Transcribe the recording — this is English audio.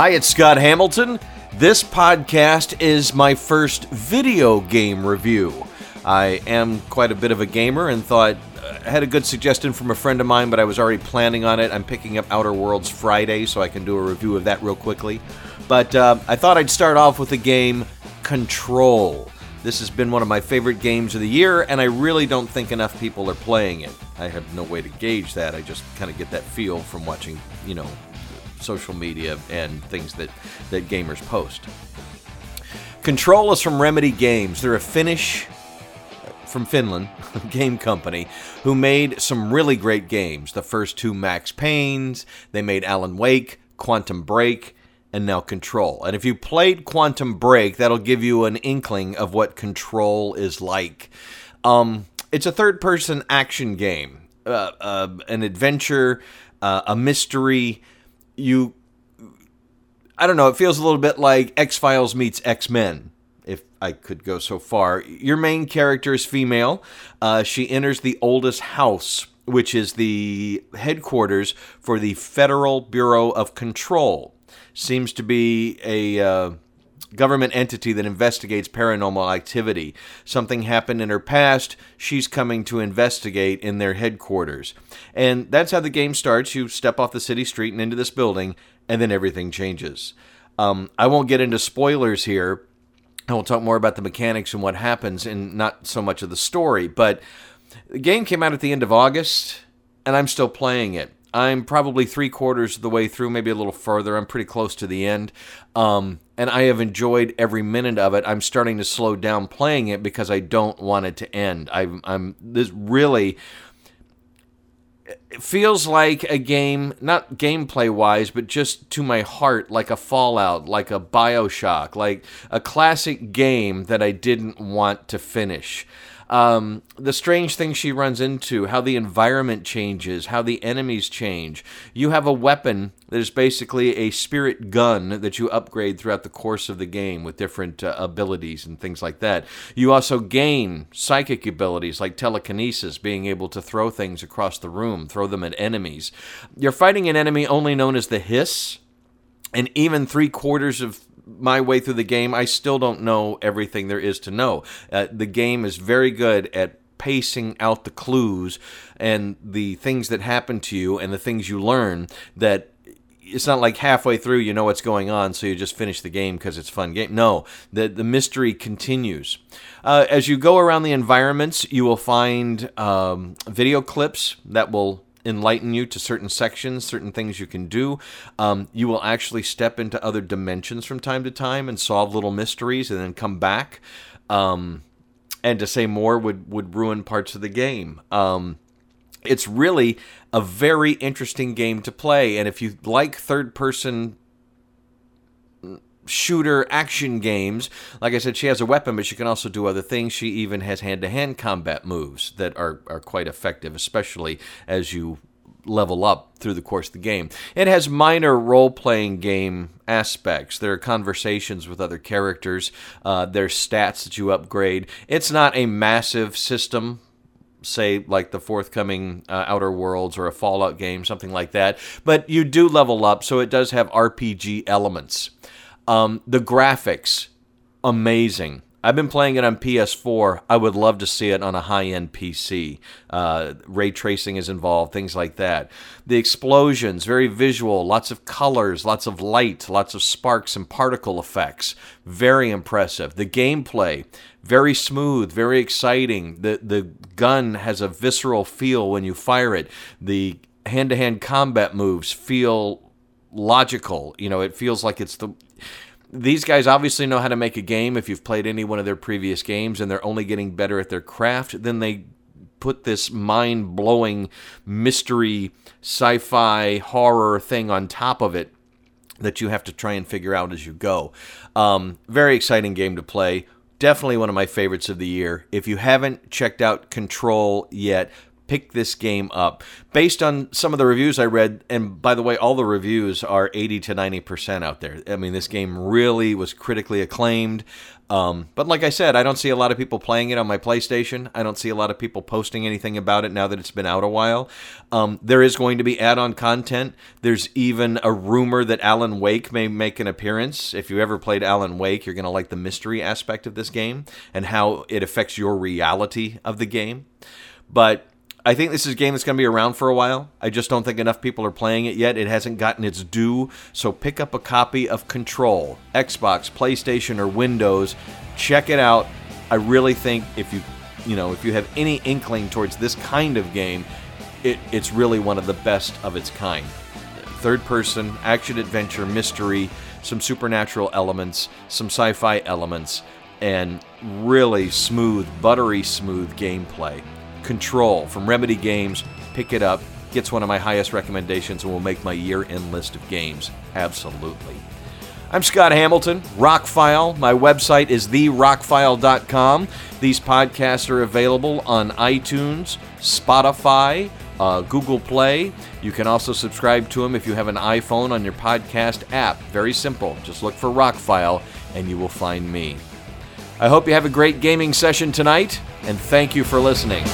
Hi, it's Scott Hamilton. This podcast is my first video game review. I am quite a bit of a gamer and thought I had a good suggestion from a friend of mine, but I was already planning on it. I'm picking up Outer Worlds Friday, so I can do a review of that real quickly. But uh, I thought I'd start off with the game Control. This has been one of my favorite games of the year, and I really don't think enough people are playing it. I have no way to gauge that. I just kind of get that feel from watching, you know, social media and things that, that gamers post. Control is from Remedy Games. They're a Finnish from Finland game company who made some really great games. The first two Max Paynes, they made Alan Wake, Quantum Break, and now Control. And if you played Quantum Break, that'll give you an inkling of what Control is like. Um, it's a third person action game, uh, uh, an adventure, uh, a mystery. You, I don't know, it feels a little bit like X Files meets X Men. If I could go so far, your main character is female. Uh, she enters the oldest house, which is the headquarters for the Federal Bureau of Control seems to be a uh, government entity that investigates paranormal activity. Something happened in her past, she's coming to investigate in their headquarters. And that's how the game starts. You step off the city street and into this building, and then everything changes. Um, I won't get into spoilers here. I will talk more about the mechanics and what happens, and not so much of the story. But the game came out at the end of August, and I'm still playing it. I'm probably three quarters of the way through, maybe a little further. I'm pretty close to the end. Um, and I have enjoyed every minute of it. I'm starting to slow down playing it because I don't want it to end. I, I'm this really it feels like a game, not gameplay wise, but just to my heart, like a Fallout, like a Bioshock, like a classic game that I didn't want to finish um, the strange things she runs into, how the environment changes, how the enemies change. You have a weapon that is basically a spirit gun that you upgrade throughout the course of the game with different uh, abilities and things like that. You also gain psychic abilities like telekinesis, being able to throw things across the room, throw them at enemies. You're fighting an enemy only known as the Hiss. And even three quarters of my way through the game, I still don't know everything there is to know. Uh, the game is very good at pacing out the clues and the things that happen to you and the things you learn that it's not like halfway through you know what's going on, so you just finish the game because it's fun game. No, the the mystery continues. Uh, as you go around the environments, you will find um, video clips that will enlighten you to certain sections, certain things you can do. Um, you will actually step into other dimensions from time to time and solve little mysteries and then come back. Um, and to say more would, would ruin parts of the game. Um, it's really a very interesting game to play. And if you like third person shooter action games. Like I said, she has a weapon, but she can also do other things. She even has hand to hand combat moves that are, are quite effective, especially as you level up through the course of the game. It has minor role playing game aspects. There are conversations with other characters, uh, there's stats that you upgrade. It's not a massive system say like the forthcoming uh, Outer Worlds or a Fallout game, something like that. But you do level up, so it does have RPG elements. Um, the graphics, amazing. I've been playing it on PS4. I would love to see it on a high end PC. Uh, ray tracing is involved, things like that. The explosions, very visual, lots of colors, lots of light, lots of sparks and particle effects. Very impressive. The gameplay, very smooth, very exciting. The, the gun has a visceral feel when you fire it. The hand to hand combat moves feel logical. You know, it feels like it's the these guys obviously know how to make a game. If you've played any one of their previous games and they're only getting better at their craft then they put this mind-blowing mystery sci-fi horror thing on top of it that you have to try and figure out as you go. Um, very exciting game to play. Definitely one of my favorites of the year. If you haven't checked out control yet pick this game up. Based on some of the reviews I read, and by the way, all the reviews are 80 to 90% out there. I mean, this game really was critically acclaimed. Um, but like I said, I don't see a lot of people playing it on my PlayStation. I don't see a lot of people posting anything about it now that it's been out a while. Um, there is going to be add on content. There's even a rumor that Alan Wake may make an appearance. If you ever played Alan Wake, you're going to like the mystery aspect of this game and how it affects your reality of the game. But I think this is a game that's going to be around for a while. I just don't think enough people are playing it yet. It hasn't gotten its due. So pick up a copy of Control, Xbox, PlayStation, or Windows. Check it out. I really think if you, you know, if you have any inkling towards this kind of game, it, it's really one of the best of its kind. Third person, action adventure, mystery, some supernatural elements, some sci fi elements, and really smooth, buttery smooth gameplay. Control from Remedy Games. Pick it up. Gets one of my highest recommendations and will make my year end list of games. Absolutely. I'm Scott Hamilton, Rockfile. My website is therockfile.com. These podcasts are available on iTunes, Spotify, uh, Google Play. You can also subscribe to them if you have an iPhone on your podcast app. Very simple. Just look for Rockfile and you will find me. I hope you have a great gaming session tonight, and thank you for listening.